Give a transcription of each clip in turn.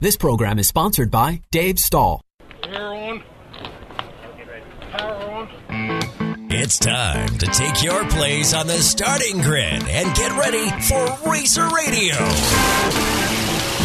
This program is sponsored by Dave Stahl. Power on. Power on. It's time to take your place on the starting grid and get ready for Racer Radio.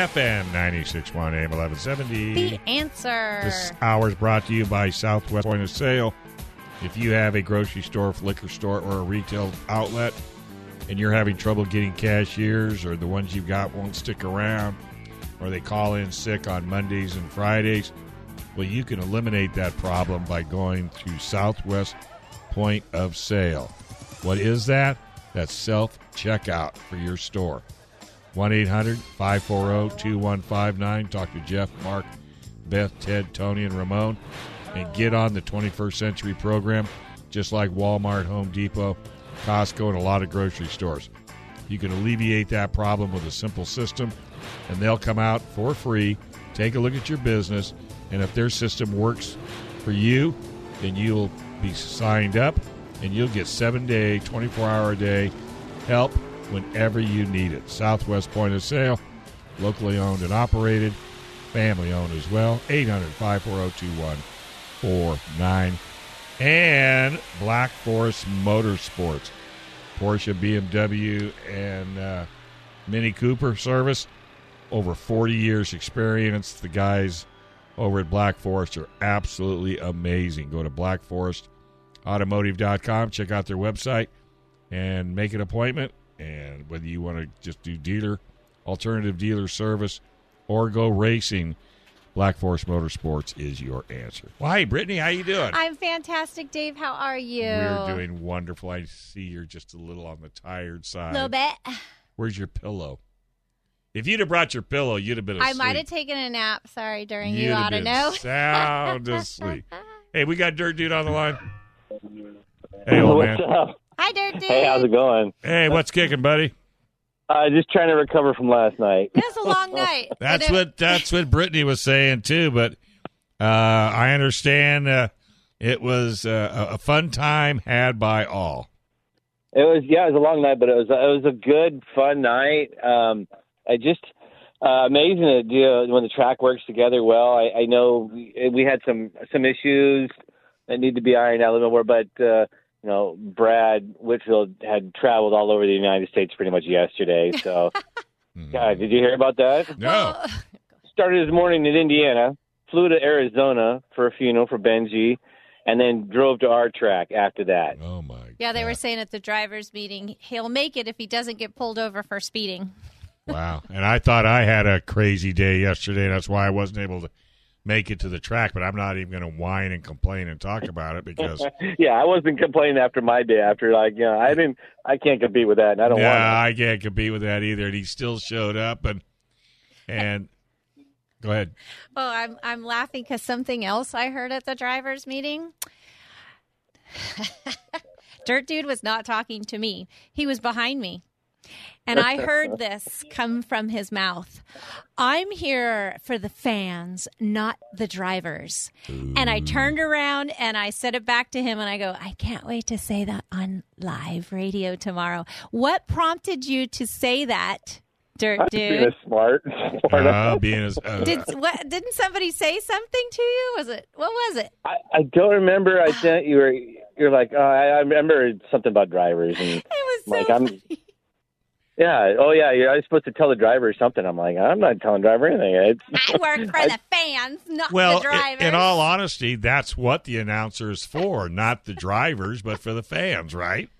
FM 96.1 AM 1170. The answer. This hour is brought to you by Southwest Point of Sale. If you have a grocery store, liquor store, or a retail outlet, and you're having trouble getting cashiers, or the ones you've got won't stick around, or they call in sick on Mondays and Fridays, well, you can eliminate that problem by going to Southwest Point of Sale. What is that? That's self checkout for your store. 1 800 540 2159. Talk to Jeff, Mark, Beth, Ted, Tony, and Ramon and get on the 21st century program, just like Walmart, Home Depot, Costco, and a lot of grocery stores. You can alleviate that problem with a simple system, and they'll come out for free, take a look at your business, and if their system works for you, then you'll be signed up and you'll get seven day, 24 hour a day help whenever you need it. Southwest Point of Sale, locally owned and operated, family owned as well. 800 540 2149. And Black Forest Motorsports, Porsche, BMW, and uh, Mini Cooper service. Over 40 years experience. The guys over at Black Forest are absolutely amazing. Go to blackforestautomotive.com, check out their website, and make an appointment. And whether you want to just do dealer, alternative dealer service, or go racing, Black Forest Motorsports is your answer. Well, hey, Brittany, how you doing? I'm fantastic, Dave. How are you? We're doing wonderful. I see you're just a little on the tired side. a little bit. Where's your pillow? If you'd have brought your pillow, you'd have been asleep. I might have taken a nap. Sorry, during You'd you ought to know. Sound asleep. Hey, we got Dirt Dude on the line. Hey, old man. What's up? Hi, Dirt Dude. Hey, how's it going? Hey, what's kicking, buddy? Uh, just trying to recover from last night. It was a long night. That's it- what that's what Brittany was saying too. But uh, I understand uh, it was uh, a a fun time had by all. It was yeah, it was a long night, but it was it was a good, fun night. Um, I just uh, amazing that you know, when the track works together well. I, I know we, we had some some issues that need to be ironed out a little more, but uh, you know, Brad Whitfield had traveled all over the United States pretty much yesterday. So, mm-hmm. God, did you hear about that? No, started his morning in Indiana, flew to Arizona for a funeral for Benji, and then drove to our track after that. oh my. yeah, they were saying at the drivers' meeting, he'll make it if he doesn't get pulled over for speeding. Wow. And I thought I had a crazy day yesterday. That's why I wasn't able to make it to the track. But I'm not even going to whine and complain and talk about it because Yeah, I wasn't complaining after my day. After like, you know, I didn't, I can't compete with that, and I don't yeah, want I can't compete with that either. And he still showed up and and go ahead. Oh, I'm I'm laughing because something else I heard at the drivers' meeting. Dirt Dude was not talking to me. He was behind me. And I heard this come from his mouth. I'm here for the fans, not the drivers. And I turned around and I said it back to him and I go, I can't wait to say that on live radio tomorrow. What prompted you to say that, Dirt I'm being Dude? a smart, smart. Uh, being as uh, Did what? Didn't somebody say something to you? Was it what was it? I, I don't remember. I think you were, you're like, oh, I, I remember something about drivers, and It was so Like, I'm- funny. Yeah, oh yeah, I was supposed to tell the driver something. I'm like, I'm not telling the driver anything. It's, I work for the fans, not well, the i- drivers. in all honesty, that's what the announcer is for, not the drivers, but for the fans, right?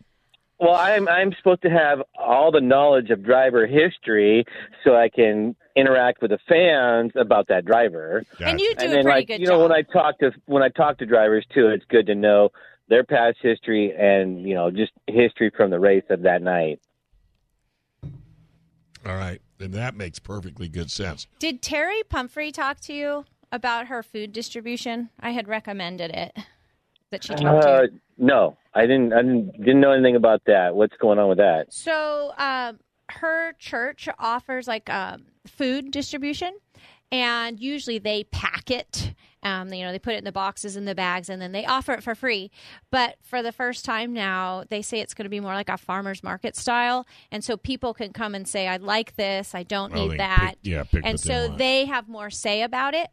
Well, I'm I'm supposed to have all the knowledge of driver history so I can interact with the fans about that driver. and you do and a pretty like good you know, job. when I talk to when I talk to drivers too, it's good to know their past history and you know just history from the race of that night. All right, and that makes perfectly good sense. Did Terry Pumphrey talk to you about her food distribution? I had recommended it. that she talked to Uh, you? no, I didn't. I didn't, didn't know anything about that. What's going on with that? So, um, her church offers like um, food distribution, and usually they pack it. Um, you know, they put it in the boxes and the bags, and then they offer it for free. But for the first time now, they say it's going to be more like a farmer's market style, and so people can come and say, "I like this. I don't Oh, need that." pick- yeah, pick and so they have more say about it.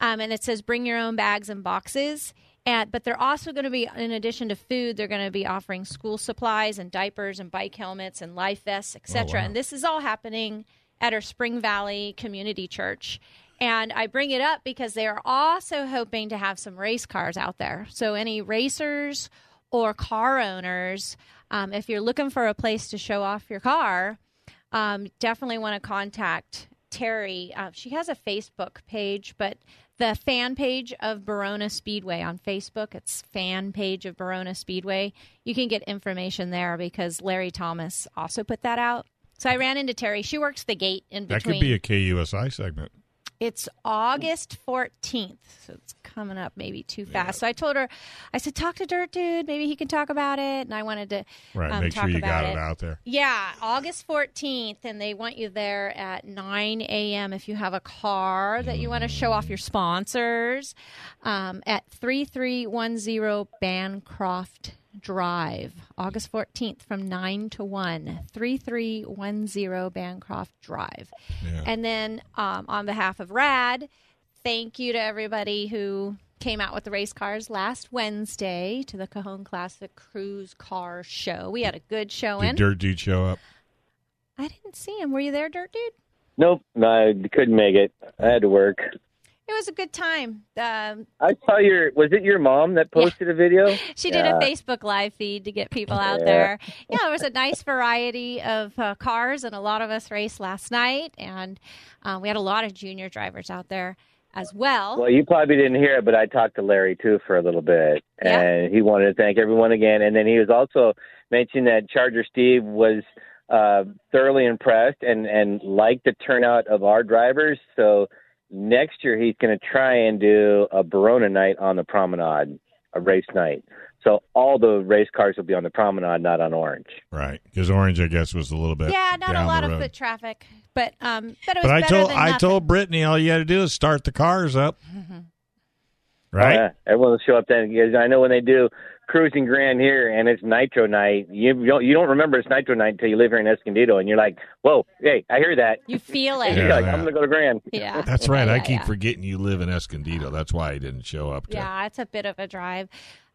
Um, and it says, "Bring your own bags and boxes." And, but they're also going to be, in addition to food, they're going to be offering school supplies and diapers and bike helmets and life vests, etc. wow. And this is all happening at our Spring Valley Community Church. And I bring it up because they are also hoping to have some race cars out there. So any racers or car owners, um, if you're looking for a place to show off your car, um, definitely want to contact Terry. Uh, she has a Facebook page, but the fan page of Barona Speedway on Facebook, it's fan page of Barona Speedway. You can get information there because Larry Thomas also put that out. So I ran into Terry. She works the gate in between. That could be a KUSI segment. It's August 14th, so it's coming up maybe too fast. So I told her, I said, talk to Dirt Dude. Maybe he can talk about it. And I wanted to Right. um, Make sure you got it. out there. yeah, August 14th, and they want you there at 9 a.m. if you have a car that you want to show off your sponsors um, at 3310 Bancroft Drive, August 14th from 9 to 1. 3310 Bancroft Drive. Yeah. And then um, on behalf of RAD, thank you to everybody who came out with the race cars last Wednesday to the Cajon Classic Cruise Car Show. We had a good showing. Did Dirt Dude show up? I didn't see him. Were you there, Dirt Dude? Nope, I couldn't make it. I had to work. It was a good time. Um, I saw your. Was it your mom that posted a video? she did a Facebook live feed to get people out Yeah. there. Yeah, there was a nice variety of uh, cars, and a lot of us raced last night. And um, we had a lot of junior drivers out there as well. Well, you probably didn't hear it, but I talked to Larry too for a little bit, Yeah. and he wanted to thank everyone again. And then he was also mentioning that Charger Steve was uh, thoroughly impressed and and liked the turnout of our drivers. So next year he's going to try and do a Barona night on the promenade, a race night. So all the race cars will be on the promenade, not on Orange. Right. Because Orange, I guess, was a little bit. yeah, not a lot the of road. foot traffic, but um, but it was But I better told than I nothing. told Brittany all you had to do is start the cars up. Mm-hmm. Right. Yeah, everyone will show up then. Because I know when they do cruising grand here and it's Nitro night, you don't you don't remember it's Nitro night until you live here in Escondido, and you're like, "Whoa, hey, I hear that." You feel it. Yeah, like, "I'm gonna go to Grand." Yeah. That's right. Yeah, I keep yeah. forgetting you live in Escondido. That's why I didn't show up. To, Yeah, it's a bit of a drive.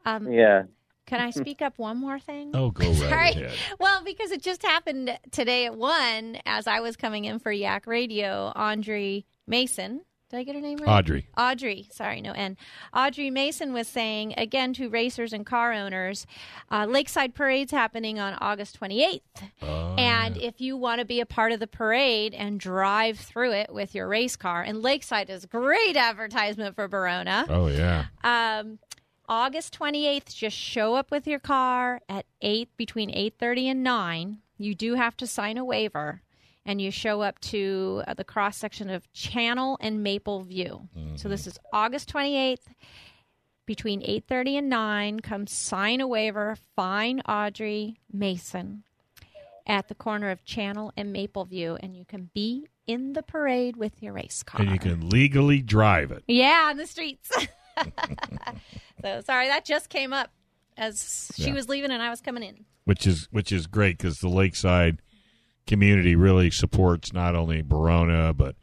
Um, Yeah. Can I speak up one more thing? Oh, go right Sorry. ahead. Well, because it just happened today at one as I was coming in for Yak Radio, Andre Mason. Did I get her name right? Audrey. Audrey, sorry, no N. Audrey Mason was saying again to racers and car owners, uh, Lakeside Parade's happening on August 28th. Oh, And if you want to be a part of the parade and drive through it with your race car, and Lakeside is great advertisement for Barona. Oh yeah. Um, August 28th, just show up with your car at 8 between 8:30 and 9. You do have to sign a waiver and you show up to uh, the cross section of Channel and Maple View. So this is August 28th between 8:30 and 9. Come sign a waiver, find Audrey Mason at the corner of Channel and Maple View and you can be in the parade with your race car. And you can legally drive it. Yeah, on the streets. so sorry, that just came up as she Yeah. was leaving and I was coming in. which is which is great because the Lakeside community really supports not only Barona but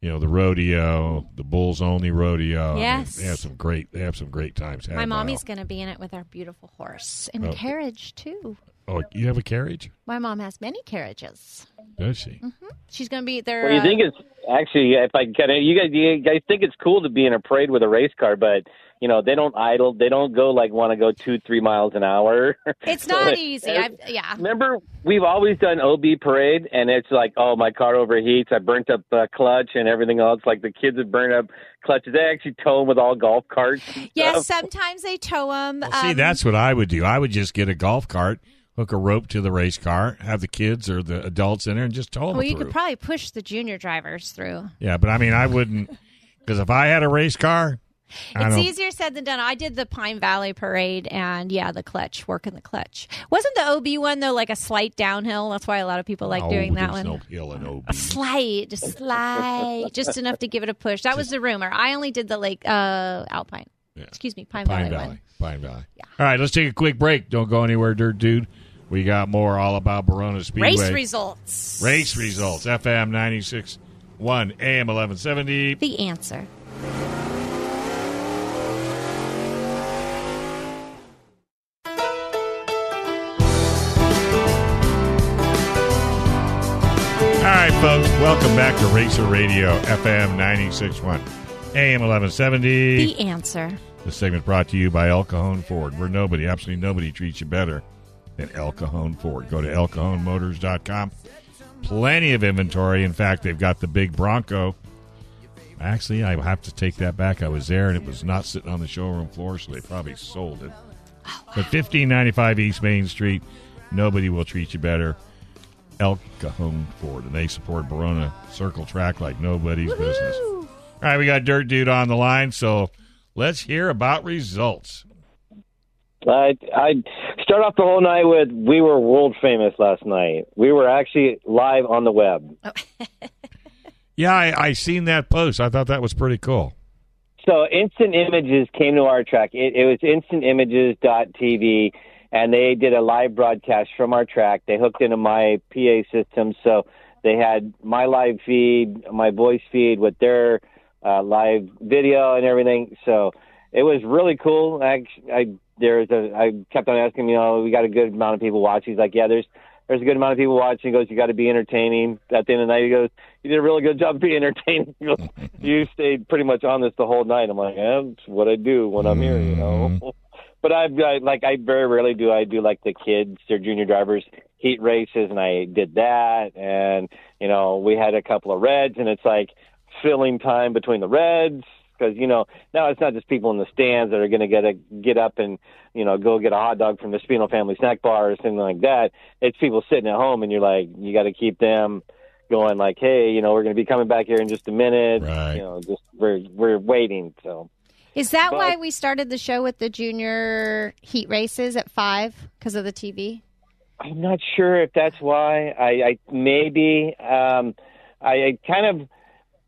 you know the rodeo, the Bulls Only Rodeo. I mean, Yes. they have some great they have some great times. My mommy's going to be in it with our beautiful horse and Oh. carriage too. Oh, you have a carriage? My mom has many carriages. Does she? She's going to be there. Well, you uh, think it's actually, if I can, of, you guys, you guys think it's cool to be in a parade with a race car, but you know they don't idle, they don't go like want to go two, three miles an hour. it's So, not easy. I've, yeah. Remember, we've always done OB parade, and it's like, oh, my car overheats. I burnt up uh, clutch and everything else. Like the kids have burned up clutches. They actually tow them with all golf carts. and Yes, stuff. sometimes they tow them. Well, see, that's what I would do. I would just get a golf cart, hook a rope to the race car, have the kids or the adults in there, and just tow them well, you through. could probably push the junior drivers through. yeah, but I mean, I wouldn't because if I had a race car, I It's don't- easier said than done. I did the Pine Valley Parade, and yeah, the clutch, work in the clutch. Wasn't the OB one though like a slight downhill? That's why a lot of people like doing that one. No hill in OB. Slight, just slight, just enough to give it a push. That was the rumor. I only did the Lake uh, Alpine. Yeah. Excuse me, Pine, Pine Valley, Valley. one. Pine Valley. Yeah. All right, let's take a quick break. Don't go anywhere, Dirt Dude. We got more all about Barona Speedway. Race results. Race results. FM 96 1 AM 1170. The answer. All right, folks. Welcome back to Racer Radio, FM 96 1 AM 1170. The answer. This segment brought to you by El Cajon Ford, where nobody, absolutely nobody, treats you better than El Cajon Ford. Go to elcajonmotors.com. Plenty of inventory. In fact, they've got the big Bronco. Actually, I have to take that back. I was there and it was not sitting on the showroom floor, so they probably sold it. But 1595 East Main Street, nobody will treat you better. El Cajon Ford, and they support Barona Circle Track like nobody's business. All right, we got Dirt Dude on the line, so let's hear about results. I I start off the whole night with we were world famous last night. We were actually live on the web. Yeah, I, I seen that post. I thought that was pretty cool. So Instant Images came to our track. It, it was instantimages.tv, and they did a live broadcast from our track. They hooked into my PA system, so they had my live feed, my voice feed with their uh, live video and everything. So it was really cool. I, I there's a I kept on asking, you know, we got a good amount of people watching. He's like, yeah, there's there's a good amount of people watching. He goes, you got to be entertaining. At the end of the night, he goes, you did a really good job being entertaining. He goes, you stayed pretty much on this the whole night. I'm like, yeah, that's what I do when I'm here, you know. Mm-hmm. But I, I like I very rarely do I do like the kids, their junior drivers heat races, and I did that, and you know we had a couple of reds, and it's like filling time between the reds because you know now it's not just people in the stands that are going to get a get up and you know go get a hot dog from the Spino family snack bar or something like that. It's people sitting at home, and you're like you got to keep them going. Like, hey, you know, we're going to be coming back here in just a minute. Right. You know, just we're we're waiting. So Is that But- why we started the show with the junior heat races at five because of the TV? I'm not sure if that's why. I, I maybe um, I, I kind of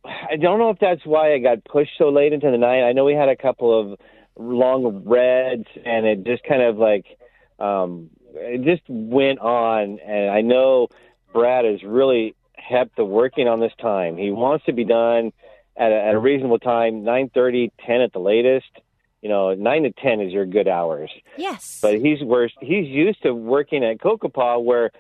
I don't know if that's why I got pushed so late into the night. I know we had a couple of long reds, and it just kind of like um, it just went on. And I know Brad has really kept the working on this time. He wants to be done at a, at a reasonable time, nine thirty, ten at the latest. You know, nine to ten is your good hours Yes. but he's worse. He's used to working at Cocopah where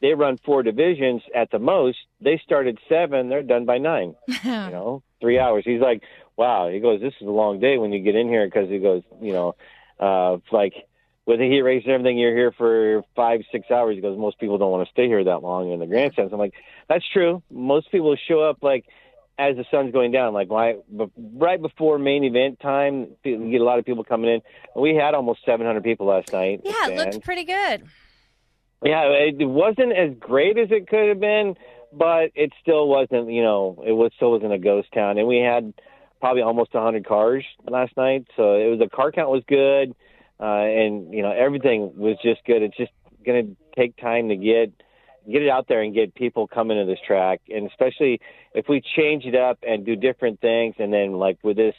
they run four divisions at the most. They started seven, they're done by nine. you know, three hours. He's like, wow. He goes, this is a long day when you get in here because he goes, you know, uh, like with the heat race and everything, you're here for five, six hours. He goes, most people don't want to stay here that long in the grandstands. I'm like, that's true. Most people show up like as the sun's going down, like why, right before main event time, you get a lot of people coming in. We had almost 700 people last night. yeah, it looked pretty good. Yeah, it wasn't as great as it could have been, but it still wasn't. You know, it was still wasn't a ghost town, and we had probably almost a 100 cars last night. So it was the car count was good, uh, and you know everything was just good. It's just going to take time to get get it out there and get people coming to this track, and especially if we change it up and do different things, and then like with this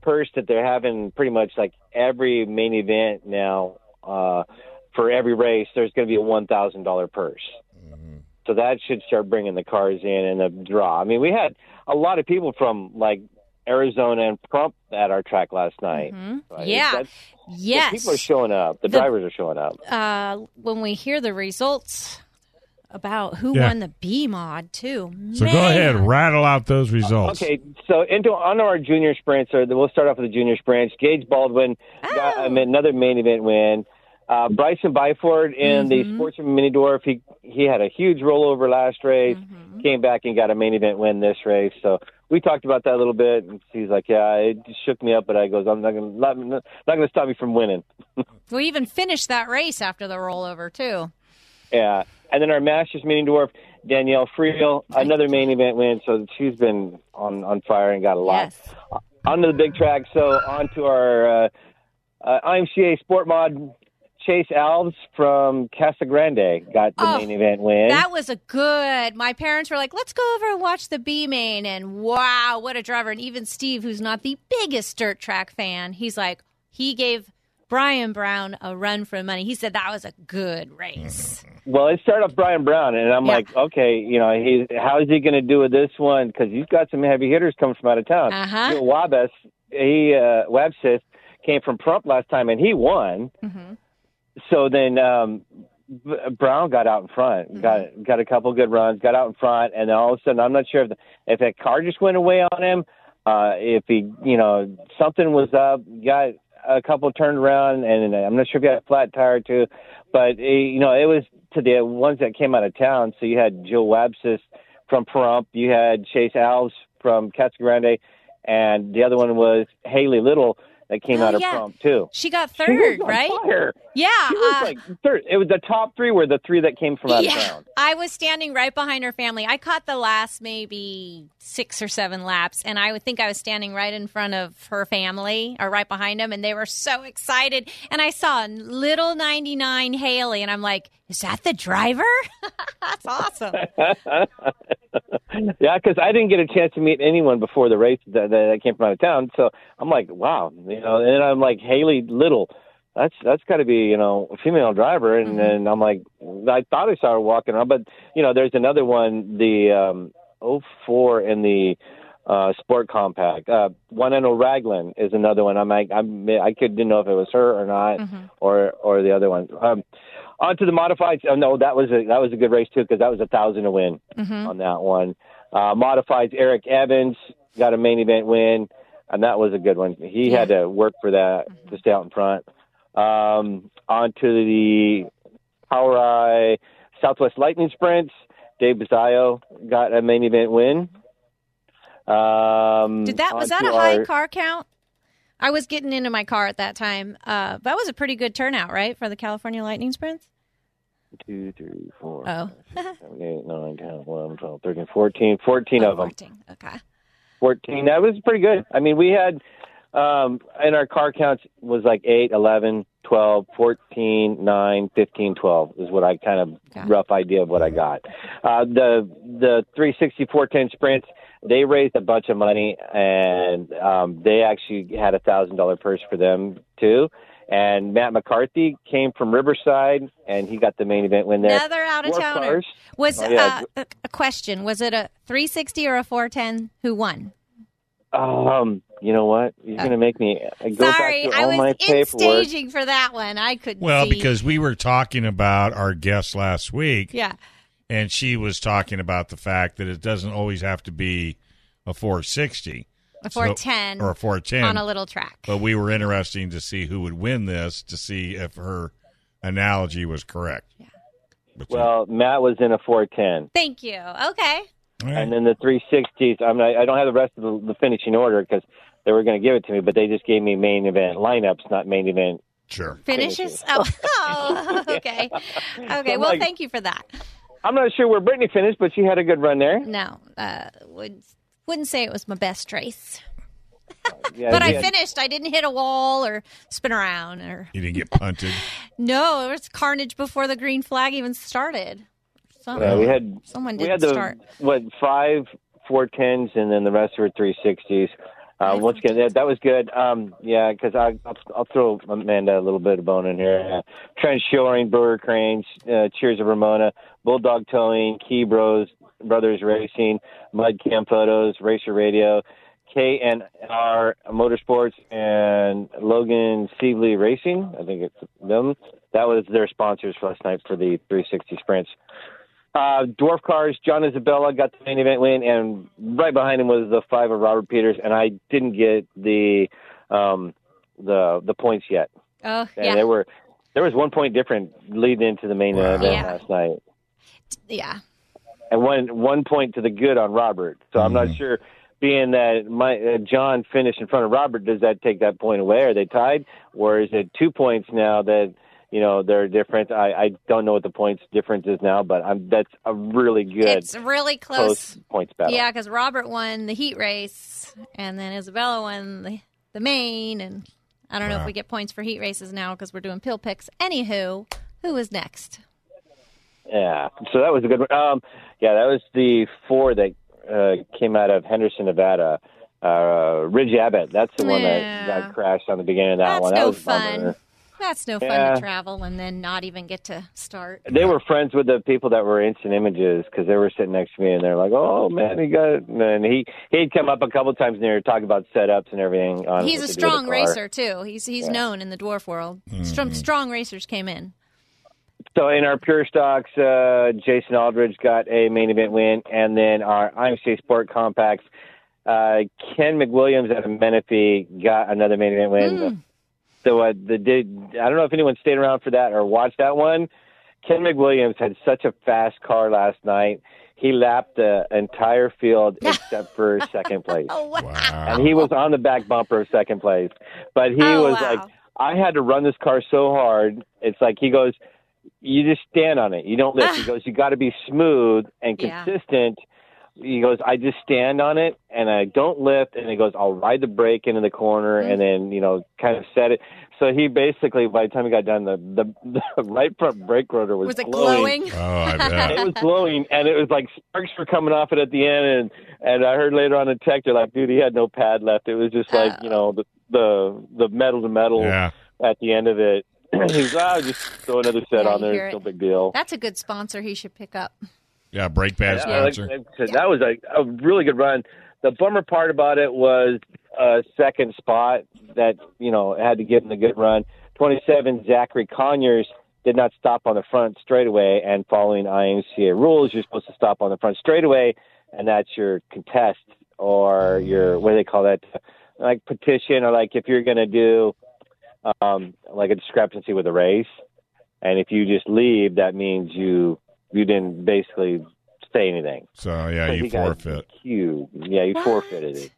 purse that they're having pretty much like every main event now uh for every race there's going to be a one thousand dollar purse so that should start bringing the cars in and the draw i mean we had a lot of people from like arizona and Pahrump at our track last night Mm-hmm. Yeah. That's- the Yes. people are showing up the, The- drivers are showing up uh, when we hear the results about who Yeah. won the B mod too. So go ahead, rattle out those results. Okay, so into on our junior sprints, or we'll start off with the junior sprints. Gage Baldwin got Oh. um, another main event win. Uh, Bryson Byford in the Mm-hmm. Sportsman Mini Dwarf, he he had a huge rollover last race. Mm-hmm. Came back and got a main event win this race. So we talked about that a little bit. And he's like, "Yeah, it just shook me up," but I goes, "I'm not gonna not, not gonna stop me from winning." We even finished that race after the rollover too. Yeah. And then our Masters Mini Dwarf, Danielle Friel, another main event win. So she's been on, on fire and got a lot. Yes. onto the big track. So onto our uh, uh, IMCA Sport Mod Chase Alves from Casa Grande got the Oh, main event win. That was a good. My parents were like, "Let's go over and watch the B main." And wow, what a driver! And even Steve, who's not the biggest dirt track fan, he's like, he gave Brian Brown a run for money. He said that was a good race. Well, it started off Brian Brown, and I'm Yeah. like, okay, you know, he's how is he going to do with this one? Because he's got some heavy hitters coming from out of town. Uh-huh. Wabes, he uh, Websis came from Pahrump last time, and he won. Mm-hmm. So then um, Brown got out in front, Mm-hmm. got got a couple good runs, got out in front, and then all of a sudden, I'm not sure if the, if that car just went away on him, uh, if he, you know, something was up, got a couple turned around, and I'm not sure if he had a flat tire too, but eh, you know, it was to the ones that came out of town. So you had Joe Wabsis from Pahrump, you had Chase Alves from Casa Grande, and the other one was Haley Little that came Oh, out of yeah. Pahrump too. She got She third, on right? fire. Yeah. She was uh, like third. It was the top three were the three that came from out yeah, of town. I was standing right behind her family. I caught the last maybe six or seven laps, and I would think I was standing right in front of her family or right behind them, and they were so excited. And I saw little 99 Haley, and I'm like, is that the driver? That's awesome. yeah, because I didn't get a chance to meet anyone before the race that, that came from out of town. So I'm like, wow, you know. And then I'm like, Haley Little, that's that's got to be you know a female driver. And then I'm like, I thought I saw her walking around, but you know, there's another one, the um, 04 in the uh, Sport Compact. Uh, one in Raglan is another one. I'm like, I'm, I could didn't know if it was her or not, or or the other one. Um, on to the modifieds. Oh no, that was a that was a good race too because that was a thousand to win on that one. Uh, modifieds. Eric Evans got a main event win, and that was a good one. He had to work for that to stay out in front. Um, on to the Power Eye Southwest Lightning Sprints. Dave Bazzaio got a main event win. Um, Did that was that a high our- car count? I was getting into my car at that time. Uh, that was a pretty good turnout, right, for the California Lightning Sprints? Two, three, four, Oh, seven, eight, nine, 10, 11, 12, 13, 14. 14 of them. 14. Okay. 14. That was pretty good. I mean, we had um in our car counts was like 8, 11, 12, 14, 9, 15, 12 is what I kind of Got rough idea of what I got. Uh the the 360 410 sprints, they raised a bunch of money and um they actually had a $1000 purse for them too. And Matt McCarthy came from Riverside and he got the main event win there. Another out of Dwarf towner. Was Oh, yeah. uh, a, a question? Was it a 360 or a 410? Who won? Um, you know what? You're going to make me go Sorry, back to I all was my in paperwork. staging for that one. I couldn't. Well, see. because we were talking about our guest last week, yeah, and she was talking about the fact that it doesn't always have to be a 460 a So- 410 or a 410 on a little track. But we were interesting to see who would win this to see if her analogy was correct. Yeah. But Well, Matt was in a 410, Thank you. Okay. all right. and then the 360s. I'm not, I don't have the rest of the, the finishing order because they were going to give it to me, but they just gave me main event lineups, not main event. sure. Finishes. Oh, oh, okay. Okay. Well, thank you for that. I'm not sure where Brittany finished, but she had a good run there. No, uh, would wouldn't say it was my best race, Yeah, but I had- finished. I didn't hit a wall or spin around or You didn't get punted. no. It was carnage before the green flag even started. So, Yeah, we had someone we didn't had the start. what five 410s, and then the rest were 360s. Uh, Five once again, that, that was good. Um, yeah, because I'll, I'll throw Amanda a little bit of bone in here. Uh, Trent Shoring, Brewer Cranes, uh, Cheers of Ramona, Bulldog Towing, Key Bros, Brothers Racing, Mud Cam Photos, Racer Radio, KNR Motorsports, and Logan Sibley Racing. I think it's them. That was their sponsors for last night for the 360 sprints. Uh, Dwarf Cars, John Isabella got the main event win, and right behind him was the five of Robert Peters, and I didn't get the um, the the points yet. Oh And yeah, there were there was one point different leading into the main Wow. event Yeah. last night, yeah. And one one point to the good on Robert. So I'm not sure. Being that my uh, John finished in front of Robert, does that take that point away? Are they tied, or is it two points now that you know they're different. I, I don't know what the points difference is now, but I'm, that's a really good It's really close close. points battle. Yeah, because Robert won the heat race, and then Isabella won the, the main, and I don't know if we get points for heat races now because we're doing pill picks. Anywho, who is next? Yeah, so that was a good one. Um, yeah, that was the four that uh, came out of Henderson, Nevada. Uh, Ridge Abbott, that's the one Yeah. that got crashed on the beginning of that That's one. That no was fun. bummer. That's no fun Yeah. to travel and then not even get to start. They were friends with the people that were instant images because they were sitting next to me and they're like, "Oh man, he got it." And he he'd come up a couple times and they were talking about setups and everything. On He's a to do with strong racer too. He's he's known in the dwarf world. Strong, strong racers came in. So in our pure stocks, uh, Jason Aldridge got a main event win, and then our IMCA Sport Compacts, uh, Ken McWilliams at Menifee got another main event win. So uh, the did I don't know if anyone stayed around for that or watched that one. Ken McWilliams had such a fast car last night. He lapped the entire field except for second place. Oh! Wow. and he was on the back bumper of second place. But he Oh, was wow. like, I had to run this car so hard. It's like he goes, you just stand on it. You don't lift. he goes, you got to be smooth and Yeah. consistent. He goes, I just stand on it and I don't lift. And he goes, I'll ride the brake into the corner Mm-hmm. and then you know kind of set it. So he basically, by the time he got done, the the, the right front brake rotor was, Was it glowing. glowing? Oh, I bet. It was glowing, and it was like sparks were coming off it at the end. And and I heard later on in tech, they're like, dude, he had no pad left. It was just like you know the the the metal to metal Yeah. at the end of it. He's just throw another set Yeah, on there. It's no big deal. That's a good sponsor. He should pick up. Yeah, brake pad Yeah, sponsor. like I said, That was a, a really good run. The bummer part about it was a second spot that you know had to give him a good run. Twenty-seven Zachary Conyers did not stop on the front straightaway, and following IMCA rules, you're supposed to stop on the front straightaway, and that's your contest or your what do they call that, like petition, or like if you're going to do um, like a discrepancy with a race, and if you just leave, that means you you didn't basically say anything. So yeah, So you he got forfeit. Huge. Yeah, you What? forfeited it.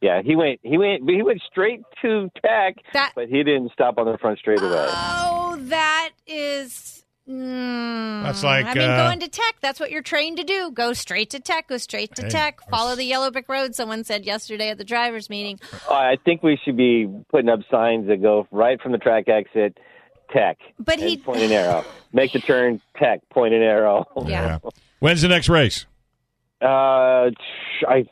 Yeah, he went. He went. He went straight to tech, That- but he didn't stop on the front straightaway. Oh, that is. Mm, That's like, I mean, uh, going to tech. That's what you're trained to do. Go straight to tech. Go straight to Hey, tech. Follow the yellow brick road. Someone said yesterday at the drivers' meeting. Oh, I think we should be putting up signs that go right from the track exit, tech. But he- point an arrow. Make the turn, tech. Point an arrow. Yeah. When's the next race? Uh, I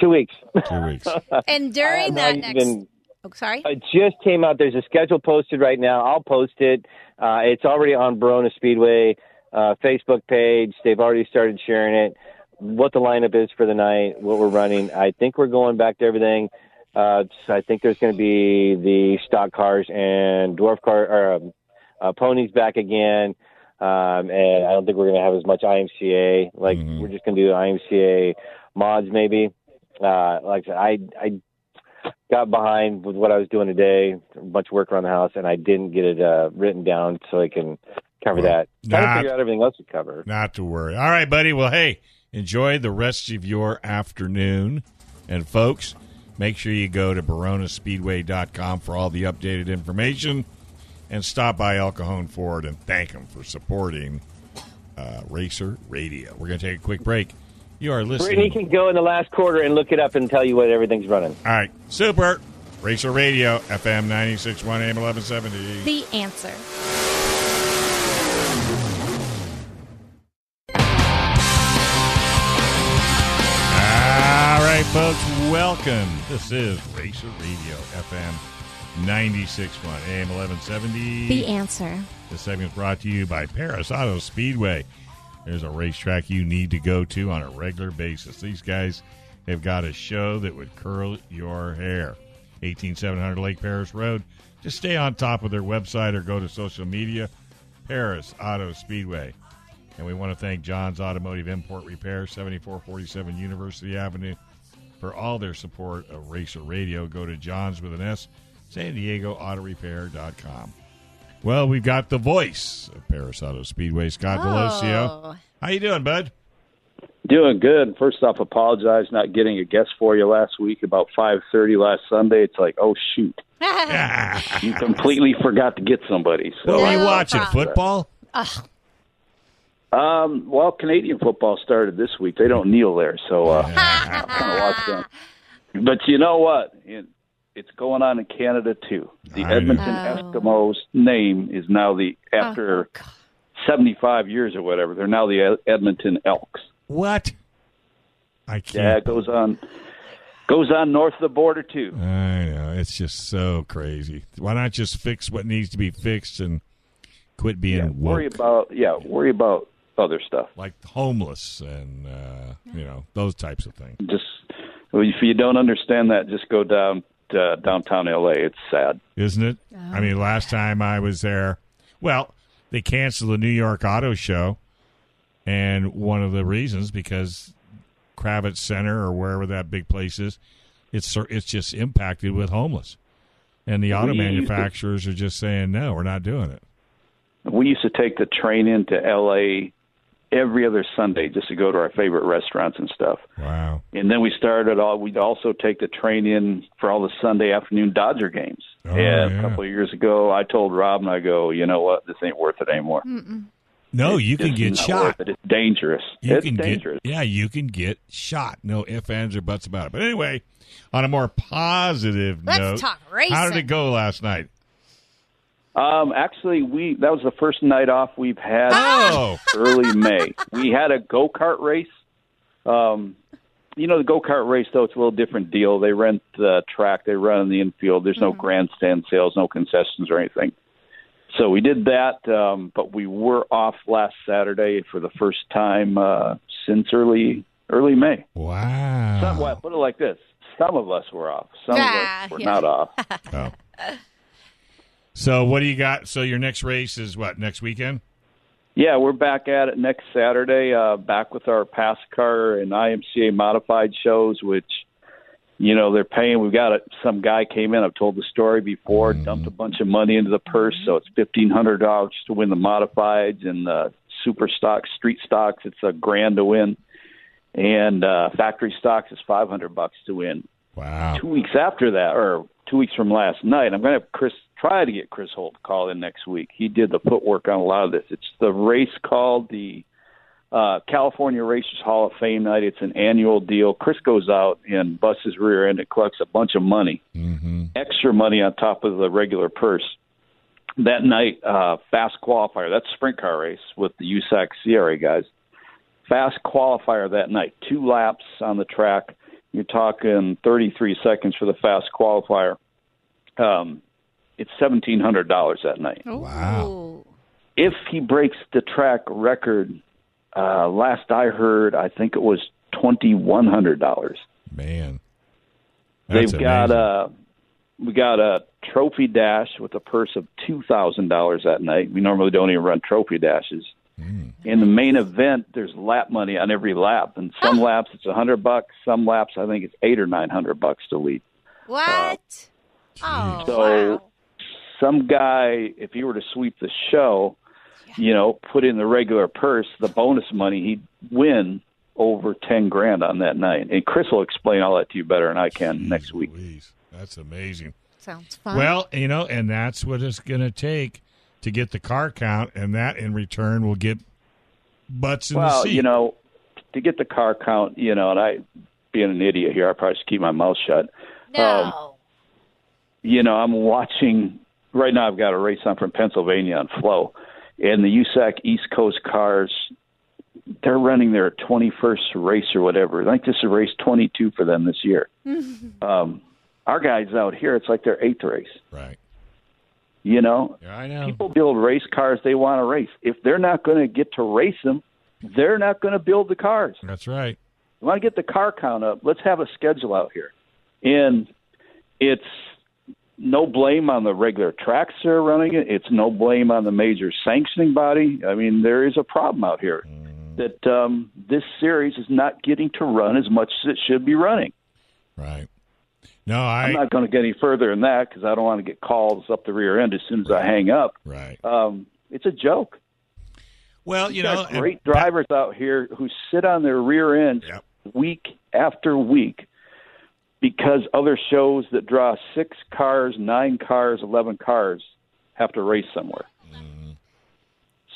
two weeks. Two weeks. And during that next. even- oh, sorry. It just came out. There's a schedule posted right now. I'll post it. Uh, it's already on Barona Speedway uh, Facebook page. They've already started sharing it. What the lineup is for the night, what we're running. I think we're going back to everything. Uh, so I think there's going to be the stock cars and dwarf car or um, uh, ponies back again. Um, and I don't think we're going to have as much IMCA. Like Mhm. we're just going to do IMCA mods maybe. Uh, like I said, I I got behind with what I was doing today, a bunch of work around the house, and I didn't get it uh, written down so I can cover Well, that. Trying not- to figure out everything else to cover. Not to worry. All right, buddy. Well, hey, enjoy the rest of your afternoon. And folks, make sure you go to baronaspeedway.com for all the updated information and stop by El Cajon Ford and thank them for supporting uh, Racer Radio. We're going to take a quick break. You are listening. Brittany can go in the last quarter and look it up and tell you what everything's running. All right, super. Racer Radio, FM 961 AM 1170. The answer. All right, folks, welcome. This is Racer Radio, FM 961 AM 1170. The answer. This segment is brought to you by Perris Auto Speedway. There's a racetrack you need to go to on a regular basis. These guys have got a show that would curl your hair. 18700 Lake Perris Road. Just stay on top of their website or go to social media. Perris Auto Speedway. And we want to thank John's Automotive Import Repair, 7447 University Avenue, for all their support of Racer Radio. Go to John's with an S, San Diego Auto Repair.com. Well, we've got the voice of Perris Auto Speedway, Scott Daloisio. Oh. How you doing, bud? Doing good. First off, apologize not getting a guest for you last week about five thirty last Sunday. It's like, oh shoot, you completely forgot to get somebody. So, What are you watching? problem. Football? um, well, Canadian football started this week. They don't kneel there, so uh, I'll kind of watch them. But you know what? It, it's going on in Canada too. The I. Edmonton Oh. Eskimos name is now the after God. seventy five years or whatever. They're now the Edmonton Elks. What? I can't. Yeah, it goes on goes on north of the border too. I know. It's just so crazy. Why not just fix what needs to be fixed and quit being Yeah, woke? worry about yeah, worry about other stuff. like homeless and uh, you know those types of things. Just well, if you don't understand that, just go down to downtown LA. It's sad. isn't it? I mean, oh. last time I was there, well, they canceled the New York Auto Show, and one of the reasons because Kravitz Center or wherever that big place is, it's it's just impacted with homeless, and the auto We- manufacturers are just saying no, we're not doing it. We used to take the train into LA every other Sunday just to go to our favorite restaurants and stuff. Wow. And then we started all we'd also take the train in for all the Sunday afternoon Dodger games. Oh, and yeah. a couple of years ago I told Rob and I go, you know what, this ain't worth it anymore. No, It's you can get shot. it. It's dangerous. You it's can dangerous. get yeah, you can get shot. No ifs, ands, or buts about it. But anyway, on a more positive Let's note, talk how did it go last night? Um, actually, we that was the first night off we've had Oh, early May. We had a go kart race. Um, you know, the go kart race though it's a little different deal. They rent the track, they run in the infield. There's no grandstand sales, no concessions or anything. So we did that, um, but we were off last Saturday for the first time uh, since early early May. wow. Some, well, put it like this: some of us were off, some Ah, of us were yeah. not off. Oh. So what do you got? So your next race is what next weekend? Yeah, we're back at it next Saturday. Uh, back with our pass car and IMCA modified shows, which you know they're paying. We've got a, some guy came in. I've told the story before. Dumped a bunch of money into the purse, so it's fifteen hundred dollars to win the modifieds and the super stocks, street stocks. It's a grand to win, and uh, factory stocks is five hundred bucks to win. Wow. Two weeks after that, or two weeks from last night, I'm going to have Chris try to get Chris Holt to call in next week. He did the footwork on a lot of this. It's the race called the uh, California Racers Hall of Fame night. It's an annual deal. Chris goes out and busts his rear end and collects a bunch of money, Mm-hmm. extra money on top of the regular purse. That night, uh, fast qualifier. That's a sprint car race with the USAC CRA guys. Fast qualifier that night. Two laps on the track. You're talking 33 seconds for the fast qualifier. Um, it's seventeen hundred dollars that night. Wow. If he breaks the track record, uh, last I heard, I think it was twenty one hundred dollars. Man. That's They've got amazing. a we got a trophy dash with a purse of two thousand dollars that night. We normally don't even run trophy dashes. Mm. In the main event, there's lap money on every lap, and some laps it's a hundred bucks. Some laps I think it's eight or nine hundred bucks to lead. What? oh, So- wow. some guy, if he were to sweep the show, you know, put in the regular purse, the bonus money, he'd win over ten grand on that night. And Chris will explain all that to you better than I can next week. Louise. That's amazing. Sounds fun. Well, you know, and that's what it's going to take to get the car count, and that in return will get butts in the Well, seat. you know, to get the car count, you know, and I, being an idiot here, I probably should keep my mouth shut. no. you know, I'm watching right now. I've got a race on from Pennsylvania on Flow, and the USAC East Coast cars. They're running their 21st race or whatever. I think this is race 22 for them this year. um, our guys out here, it's like their eighth race. right. You know, Yeah, I know. people build race cars they want to race. If they're not going to get to race them, they're not going to build the cars. That's right. We want to get the car count up. Let's have a schedule out here. And it's no blame on the regular tracks that are running it. It's no blame on the major sanctioning body. I mean, there is a problem out here that um, this series is not getting to run as much as it should be running. Right. No, I'm not going to get any further than that because I don't want to get calls up the rear end as soon as I hang up. Right. Um, it's a joke. Well, you You know, got and- great drivers out here who sit on their rear ends Yep. week after week because other shows that draw six cars, nine cars, eleven cars have to race somewhere. Mm-hmm.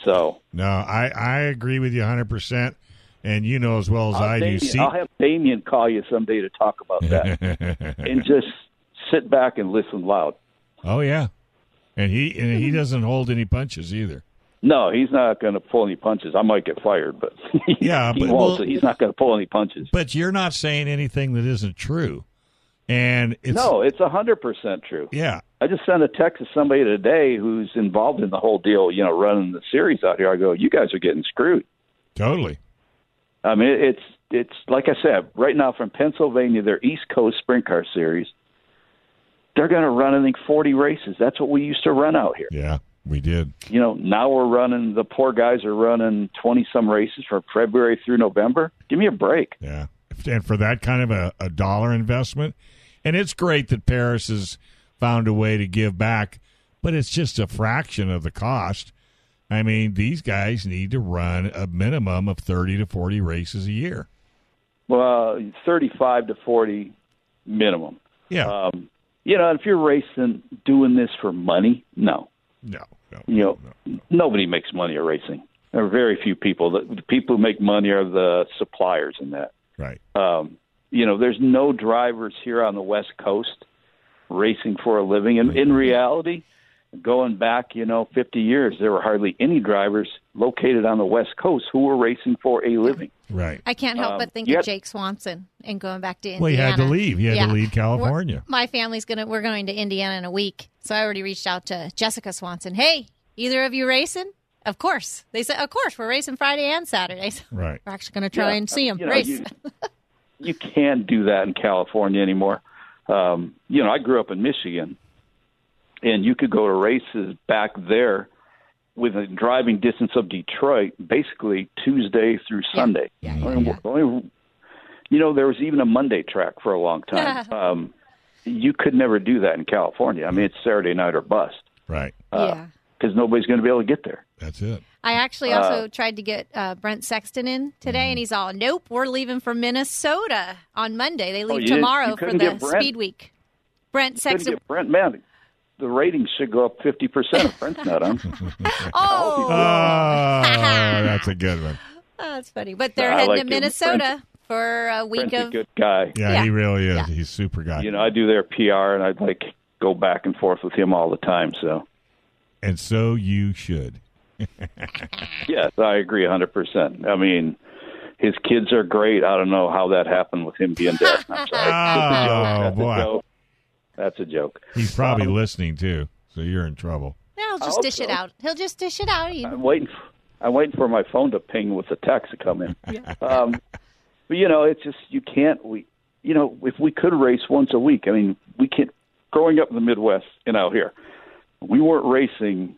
So No, I, I agree with you 100%. And you know as well as I'll, I do. See, I'll have Damien call you someday to talk about that and just sit back and listen loud. oh, yeah. And he and he doesn't hold any punches either. No, he's not going to pull any punches. I might get fired, but Yeah, he but- well- so he's not going to pull any punches. But you're not saying anything that isn't true. And it's. no, it's a hundred percent true. Yeah. I just sent a text to somebody today who's involved in the whole deal. You know, running the series out here. I go, you guys are getting screwed. Totally. I mean, it's it's like I said, right now from Pennsylvania, their East Coast Sprint Car Series. They're going to run, I think, forty races. That's what we used to run out here. Yeah, we did. You know, now we're running. The poor guys are running twenty some races from February through November. Give me a break. Yeah. And for that kind of a, a dollar investment, and it's great that Perris has found a way to give back, but it's just a fraction of the cost. I mean, these guys need to run a minimum of 30 to 40 races a year. Well, thirty-five to forty minimum. Yeah. Um, you know, if you're racing, doing this for money, no. no, no. You know, no. nobody makes money at racing. There are very few people. The, the people who make money are the suppliers in that. Right. Um, you know, there's no drivers here on the West Coast racing for a living. And in reality, going back, you know, 50 years, there were hardly any drivers located on the West Coast who were racing for a living. Right. I can't help Um, but think you of Jake Swanson and going back to Indiana. Well, he had to leave. He had Yeah. to leave California. We're- my family's gonna we're going to Indiana in a week, so I already reached out to Jessica Swanson. Hey, either of you racing? Of course. They said, of course, we're racing Friday and Saturday. So Right. we're actually going to try Yeah, and see them you know, race. You, you can't do that in California anymore. Um, you know, I grew up in Michigan, and you could go to races back there with a driving distance of Detroit, basically Tuesday through Sunday. Yeah, yeah, Only- yeah. only- you know, there was even a Monday track for a long time. um, you could never do that in California. I mean, it's Saturday night or bust Right. yeah. because nobody's going to be able to get there. That's it. I actually also tried to get uh, Brent Sexton in today, Mm-hmm. and he's all, "Nope, we're leaving for Minnesota on Monday. They leave Oh, tomorrow for the? Speed Week." Brent Sexton. Brent, man, the ratings should go up 50% if Brent's not on. Oh, Oh, that's a good one. Oh, that's funny. But they're I heading like to. Minnesota Brent- for a week Brent's a of. good guy. Yeah, Yeah. he really is. Yeah. He's super guy. You know, I do their PR, and I'd like go back and forth with him all the time. So, and so you should. yes, I agree 100%. I mean, his kids are great. I don't know how that happened with him being dead. I'm sorry. Oh, That's a boy. Joke. That's a joke. He's probably listening too, so you're in trouble. No, he'll just hope dish it out. He'll just dish it out. I'm waiting. I'm waiting for my phone to ping with the text to come in. Um, but you know, it's just you can't. We, you know, if we could race once a week, I mean, we can't. Growing up in the Midwest and out here, we weren't racing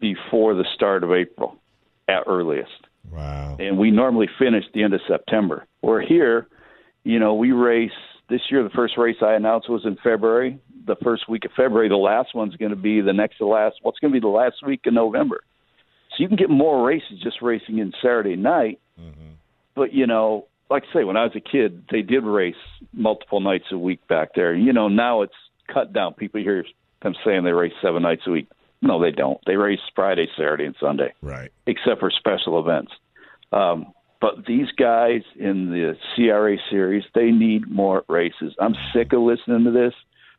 before the start of April at earliest, Wow. and we normally finish the end of September. We're here, you know, we race this year. The first race I announced was in February. The first week of February. The last one's going to be the next to last. What's going to be the last week in November? So you can get more races just racing in Saturday night. But you know, like I say, when I was a kid, they did race multiple nights a week back there. You know, now it's cut down. People hear them saying they race seven nights a week. No, they don't. They race Friday, Saturday, and Sunday, Right. except for special events. Um, but these guys in the CRA series, they need more races. I'm sick of listening to this,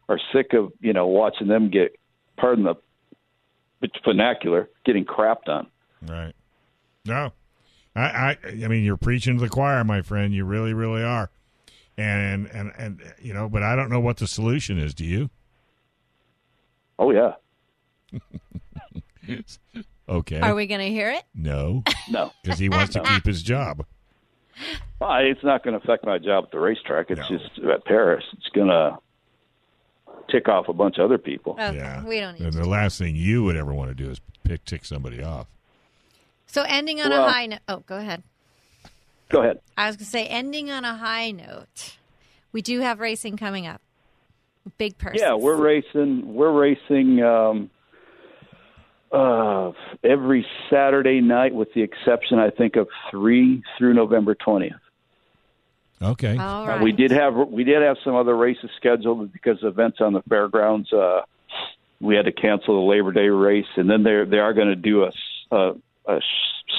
or sick of you know watching them get, pardon the vernacular, getting crapped on. Right. No. I, I I mean you're preaching to the choir, my friend. You really, really are. And and and you know, but I don't know what the solution is. Do you? Oh yeah, Okay. Are we going to hear it? no, no. because he wants to keep his job. Well, it's not going to affect my job at the racetrack. It's No. just at Perris. It's going to tick off a bunch of other people. Okay, yeah. we don't need And to. the last thing you would ever want to do is pick tick somebody off. So ending on Well- a high note. Oh, go ahead. Go ahead. I was going to say ending on a high note. We do have racing coming up. Big person. Yeah, we're racing. We're racing. Um, uh, every Saturday night, with the exception, I think, of three through November twentieth. Okay. All Uh, we did have we did have some other races scheduled because of events on the fairgrounds. Uh, we had to cancel the Labor Day race, and then they they are going to do a a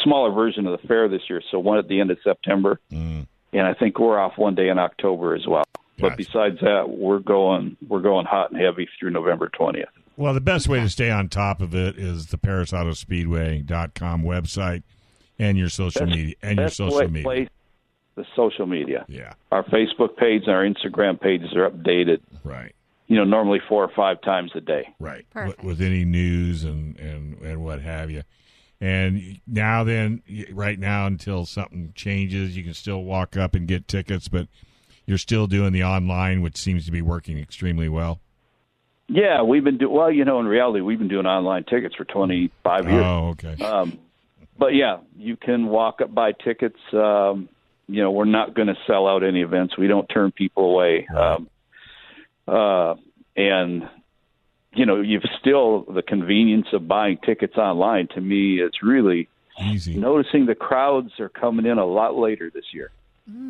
smaller version of the fair this year. So one at the end of September, Mm. and I think we're off one day in October as well. But besides that, we're going we're going hot and heavy through November twentieth. Well, the best way to stay on top of it is the PerrisAutoSpeedway.com website and your social Best- media and your social way- media. place, the social media. Yeah, Our Facebook page and our Instagram pages are updated. right, You know, normally four or five times a day. right. Perfect. With, with any news and, and and what have you. And now then, right now until something changes, you can still walk up and get tickets, but you're still doing the online, which seems to be working extremely well. Yeah, we've been doing well. You know, in reality, we've been doing online tickets for 25 years. Oh, okay. Um, but yeah, you can walk up buy tickets. Um, you know, we're not going to sell out any events. We don't turn people away. Um, uh, and you know, you've still the convenience of buying tickets online. To me, it's really Easy. noticing the crowds are coming in a lot later this year.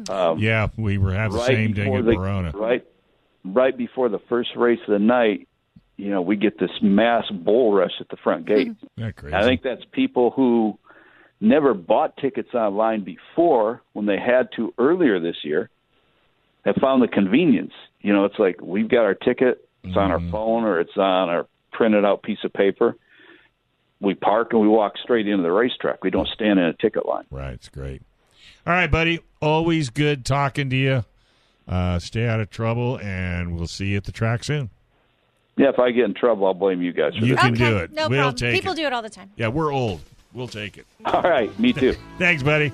Um, Yeah, we were having the same thing before at the- Barona. Right, right before the first race of the night, you know, we get this mass bull rush at the front gate. Crazy? I think that's people who never bought tickets online before when they had to earlier this year have found the convenience. You know, it's like we've got our ticket, it's on our phone or it's on our printed out piece of paper. We park and we walk straight into the racetrack. We don't stand in a ticket line. Right, it's great. All right, buddy. Always good talking to you. Uh, stay out of trouble, and we'll see you at the track soon. Yeah, if I get in trouble, I'll blame you guys for You this. can okay, do it. No We'll problem. take People it. do it all the time. Yeah, we're old. We'll take it. All right, me too. Thanks, buddy.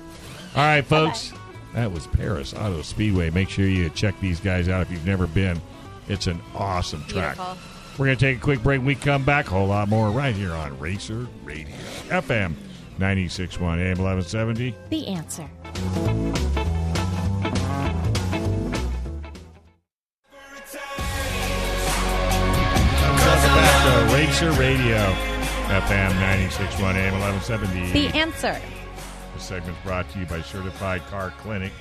All right, folks. That was Perris Auto Speedway. Make sure you check these guys out if you've never been. It's an awesome track. Beautiful. We're going to take a quick break. When we come back, a whole lot more right here on Racer Radio. FM 96.1 AM 1170. The answer. To Radio. FM 96.1 AM 1170. The answer. This segment's brought to you by Certified Car Clinic.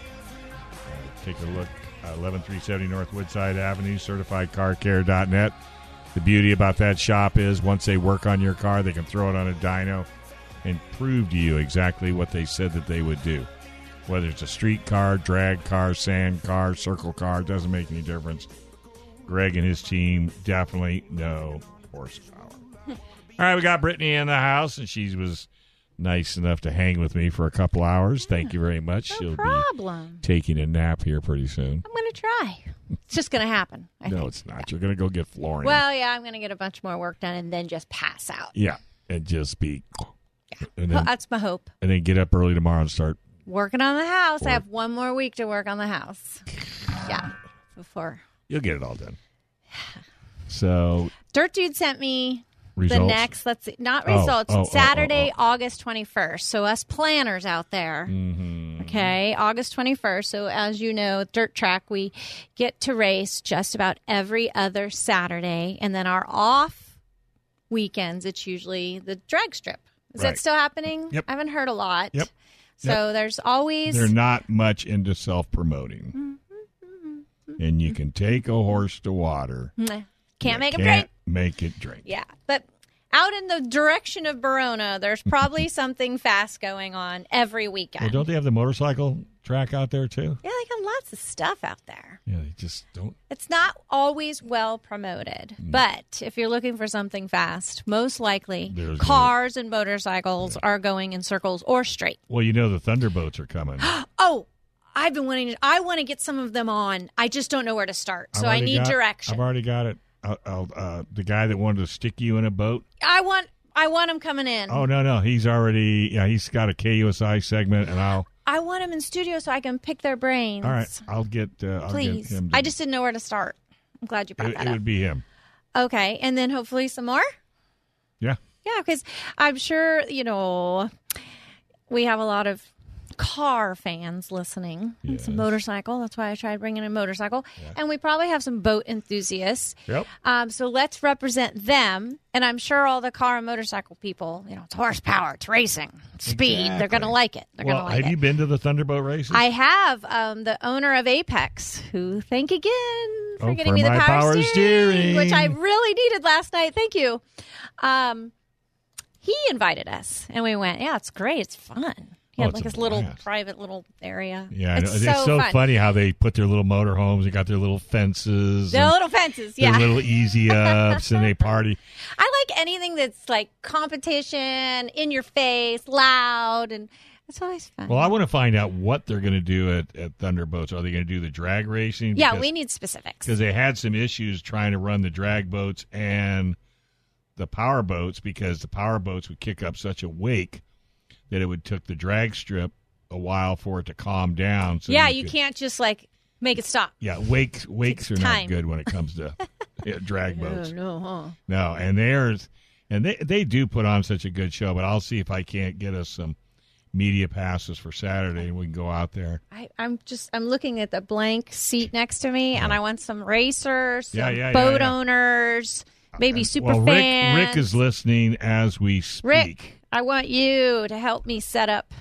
Uh, take a look, uh, 11370 North Woodside Avenue, certifiedcarcare.net. The beauty about that shop is once they work on your car, they can throw it on a dyno and prove to you exactly what they said that they would do. Whether it's a street car, drag car, sand car, circle car, doesn't make any difference. Greg and his team definitely know horsepower. All right, we got Brittany in the house, and she was nice enough to hang with me for a couple hours. Thank you very much. No She'll be problem. taking a nap here pretty soon. I'm going to try. It's just going to happen. I No, think. it's not. You're going to go get flooring. Well, yeah, I'm going to get a bunch more work done and then just pass out. yeah, and just be, and Well, then, That's my hope. and then get up early tomorrow and start. Working on the house. I have one more week to work on the house. Yeah. Before. You'll get it all done. So Dirt Dude sent me results. the next, let's see, not Oh, results, oh, oh, Saturday, oh, August 21st. So, us planners out there. Mm-hmm. Okay, August 21st. So, as you know, Dirt Track, we get to race just about every other Saturday. And then our off weekends, it's usually the drag strip. Is Right. that still happening? Yep. I haven't heard a lot. Yep. So, there's always. They're not much into self promoting, and you can take a horse to water. Meh. Can't make them drink. Make it drink. Yeah, but out in the direction of Barona, there's probably something fast going on every weekend. Well, don't they have the motorcycle track out there too? yeah, they got lots of stuff out there. Yeah, they just don't. It's not always well promoted, Mm. but if you're looking for something fast, most likely There's cars and motorcycles are going in circles or straight. Well, you know the Thunderboats are coming. Oh, I've been wanting to. I want to get some of them on. I just don't know where to start, so I need got- direction. I've already got it. I'll, I'll, uh, the guy that wanted to stick you in a boat. I want. I want them coming in. Oh no, no, he's already. Yeah, he's got a KUSI segment, and I'll. I want him in studio so I can pick their brains. All right, I'll get. Uh, I'll Please. get him. To, I just didn't know where to start. I'm glad you brought It, that it up. would be him. Okay, and then hopefully some more. Yeah. Yeah, because I'm sure you know we have a lot of car fans listening. and Some Yes. motorcycle. That's why I tried bringing a motorcycle. And we probably have some boat enthusiasts. Yep. Um, so let's represent them. And I'm sure all the car and motorcycle people, you know, it's horsepower, it's racing, it's speed. They're going to like it. They're well, going to like have it. you been to the Thunderboat races? I have um, the owner of Apex, who thank again for Oh, getting for me the power, power steering. which I really needed last night. Thank you. Um, he invited us, and we went. Yeah, it's great. It's fun. He Oh, had like a this little blast. private little area. yeah, I it's so, so fun. funny how they put their little motorhomes. They got their little fences, The little fences, their yeah. little easy ups, and they party. I like anything that's like competition, in your face, loud, and it's always fun. Well, I want to find out what they're going to do at, at Thunderboats. Are they going to do the drag racing? yeah, we need specifics. because they had some issues trying to run the drag boats and the power boats because the power boats would kick up such a wake that it would took the drag strip a while for it to calm down. So yeah, you could- can't just like make it stop. Yeah, wakes wakes are time. not good when it comes to yeah, drag oh, boats. no, huh? No, and there's and they they do put on such a good show. But I'll see if I can't get us some media passes for Saturday and we can go out there. I, I'm just I'm looking at the blank seat next to me, and I want some racers, some Yeah, yeah, yeah, boat yeah. owners, maybe super well, Rick fans. Rick is listening as we speak. Rick, I want you to help me set up.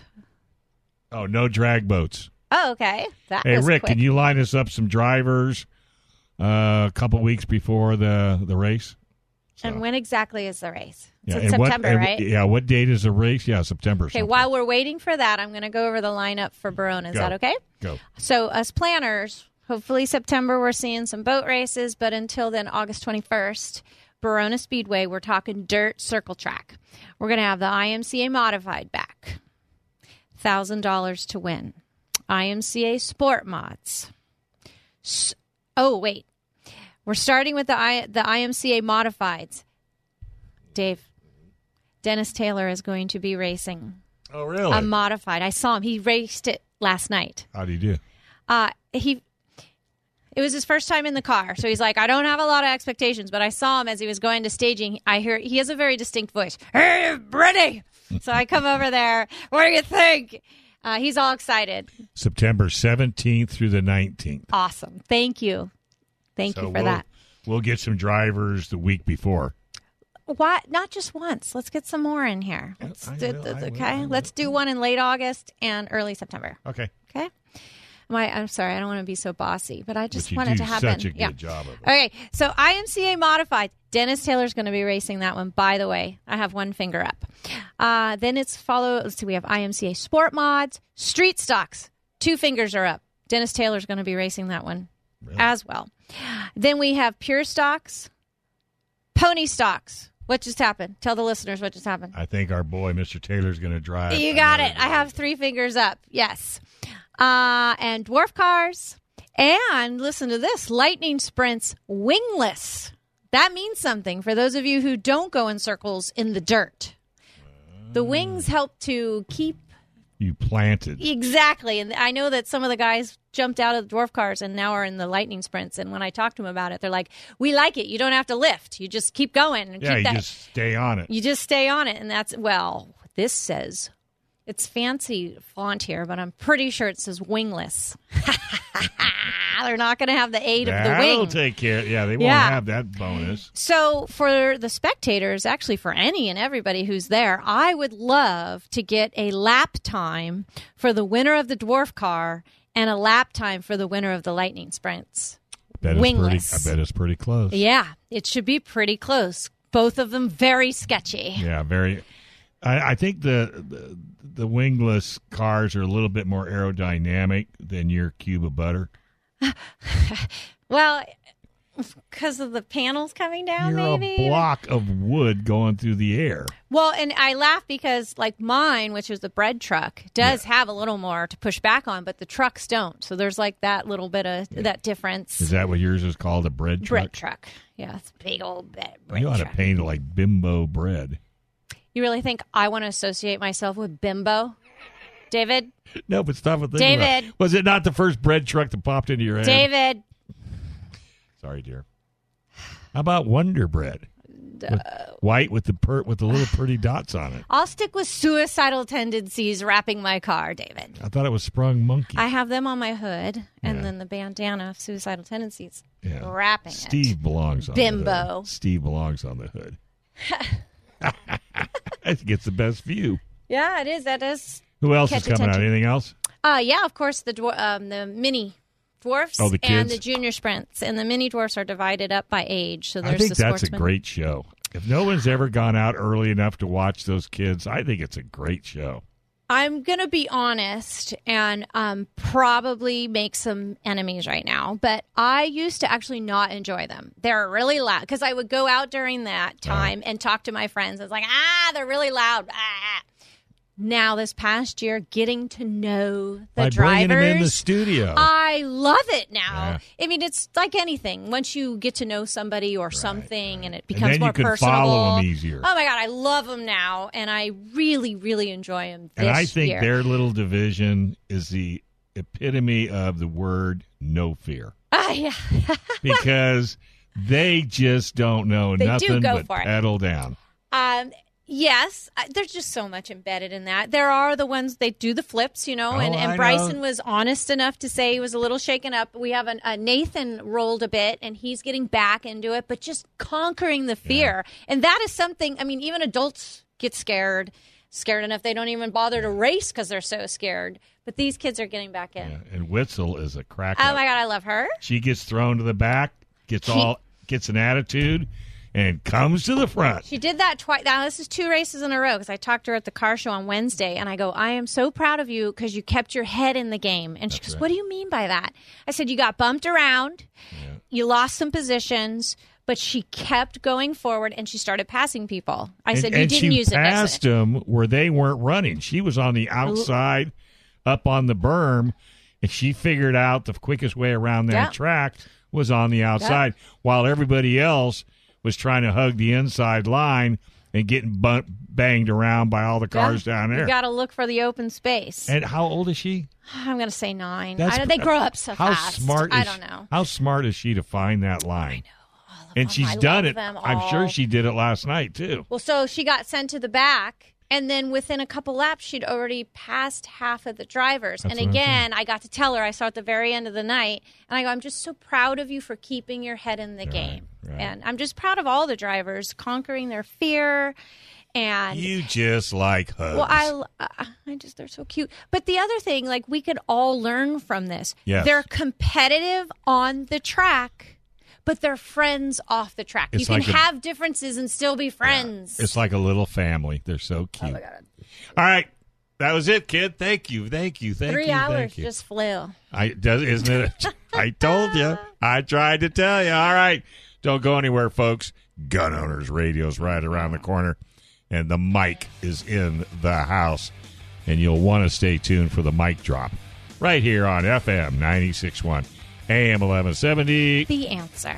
Oh, no drag boats. Oh, okay. That Hey Rick, quick. can you line us up some drivers uh, a couple weeks before the the race? And when exactly is the race? It's Yeah, in what- September, and- right? Yeah, what date is the race? Yeah, September. Okay. something. While we're waiting for that, I'm going to go over the lineup for Barona. Is Go. that okay? Go. So, us planners, hopefully September we're seeing some boat races, but until then, August 21st, Barona Speedway, we're talking dirt circle track. We're going to have the IMCA modified back. $1,000 to win. IMCA sport mods. S- oh, wait. We're starting with the I- the IMCA modifieds. Dave, Dennis Taylor is going to be racing Oh, really? a modified. I saw him. He raced it last night. How do you do? Uh, he it was his first time in the car, so he's like, I don't have a lot of expectations, but I saw him as he was going to staging. I hear he has a very distinct voice. Hey, ready? so I come over there. What do you think? Uh, he's all excited. September seventeenth through the nineteenth. Awesome. Thank you. Thank you for we'll, that. We'll get some drivers the week before. Why not just once? Let's get some more in here. Let's I do- will, okay, will. let's do one in late August and early September. Okay. Okay. My, I'm sorry, I don't want to be so bossy, but I just but want it to happen. such a good yeah. job of it. Okay, so IMCA modified. Dennis Taylor's going to be racing that one. By the way, I have one finger up. Uh, then it's follow. Let's see, we have IMCA Sport Mods, Street Stocks. Two fingers are up. Dennis Taylor's going to be racing that one as well. Then we have Pure Stocks, Pony Stocks. What just happened? Tell the listeners what just happened. I think our boy Mr. Taylor's going to drive. You got it. I have three fingers up. Yes. Uh, and dwarf cars. And listen to this Lightning Sprints wingless. That means something for those of you who don't go in circles in the dirt. The wings help to keep You planted. exactly. And I know that some of the guys jumped out of the dwarf cars and now are in the lightning sprints. And when I talk to them about it, they're like, "We like it. You don't have to lift. You just keep going and Yeah, keep you that." just stay on it. You just stay on it, and that's well. This says it's fancy font here, but I'm pretty sure it says wingless. They're not going to have the aid of the wing. That'll take care. Yeah, they won't Yeah. have that bonus. So, for the spectators, actually for any and everybody who's there, I would love to get a lap time for the winner of the dwarf car and a lap time for the winner of the lightning sprints. Bet Wingless. Pretty, I bet it's pretty close. Yeah, it should be pretty close. Both of them very sketchy. Yeah, very. I, I think the, the the wingless cars are a little bit more aerodynamic than your cube of butter. Well, because of the panels coming down, You're maybe. a block of wood going through the air. Well, and I laugh because, like mine, which is the bread truck, does have a little more to push back on, but the trucks don't. So there's like that little bit of that difference. Is that what yours is called? A bread truck? bread truck. Yeah, it's a big old bread, you ought to paint it like bimbo bread. You really think I want to associate myself with bimbo, David? No, but stop with think about it. David. Was it not the first bread truck that popped into your head? David, Sorry, dear. How about Wonder Bread? With uh, white with the per, with the little pretty dots on it. I'll stick with suicidal tendencies wrapping my car, David. I thought it was sprung monkey. I have them on my hood, and Yeah. then the bandana of suicidal tendencies yeah. wrapping it. Steve belongs on the Bimbo. Steve belongs on the hood. I think it's the best view. Yeah, it is. That is. Who else is coming out? Anything else? Uh, yeah, of course, the dwar- um, the mini dwarfs Oh, the and the junior sprints, and the mini dwarfs are divided up by age. So I think the that's a great show. If no one's ever gone out early enough to watch those kids, I think it's a great show. I'm gonna be honest and um, probably make some enemies right now, but I used to actually not enjoy them. They're really loud because I would go out during that time and talk to my friends. I was like, ah, they're really loud. Ah. Now this past year, getting to know the By drivers, bringing them in the studio. I love it now. Yeah. I mean, it's like anything. Once you get to know somebody or something, and it becomes you more can personable. follow 'em easier. Oh my god, I love them now, and I really, really enjoy them. This and I think year. their little division is the epitome of the word no fear Ah, yeah. because they just don't know They do nothing go but for it. pedal down. Um, yes, I- there's just so much embedded in that. There are the ones they do the flips, you know, and, Oh, and I Bryson know. was honest enough to say he was a little shaken up. We have an, a Nathan rolled a bit, and he's getting back into it, but just conquering the fear, and that is something. I mean, even adults get scared. Scared enough they don't even bother to race because they're so scared. But these kids are getting back in. Yeah, And Witzel is a crack. Oh my god, I love her. She gets thrown to the back, gets She- all gets an attitude, and comes to the front. She did that twice. Now this is two races in a row because I talked to her at the car show on Wednesday, and I go, "I am so proud of you because you kept your head in the game." And she goes, "What do you mean by that?" I said, "You got bumped around, you lost some positions." But she kept going forward and she started passing people. I and, said, You and didn't use it passed them where they weren't running. She was on the outside, up on the berm, and she figured out the quickest way around that Yeah. track was on the outside, while everybody else was trying to hug the inside line and getting banged around by all the cars down there. You got to look for the open space. and how old is she? I'm going to say nine. I know they grow up so how fast. smart? I don't know. How smart is she to find that line? I know. And them. she's I done it. I'm sure she did it last night too. Well, so she got sent to the back, and then within a couple laps, she'd already passed half of the drivers. That's and again, I got to tell her, I saw at the very end of the night, and I go, I'm just so proud of you for keeping your head in the game. right. And I'm just proud of all the drivers conquering their fear. And You just like hugs. well, I, uh, I just they're so cute. But the other thing, like we could all learn from this. Yes. They're competitive on the track, but they're friends off the track. It's you can like a- have differences and still be friends. It's like a little family. They're so cute. Oh my God. All right. That was it, kid. Thank you. Thank you. Thank Three you. hours Thank you. just flew. I does isn't it? I told you. I tried to tell you. All right. Don't go anywhere, folks. Gun Owners Radio's right around the corner, and the mic is in the house. And you'll want to stay tuned for the mic drop right here on FM 96.1 AM 1170. The answer.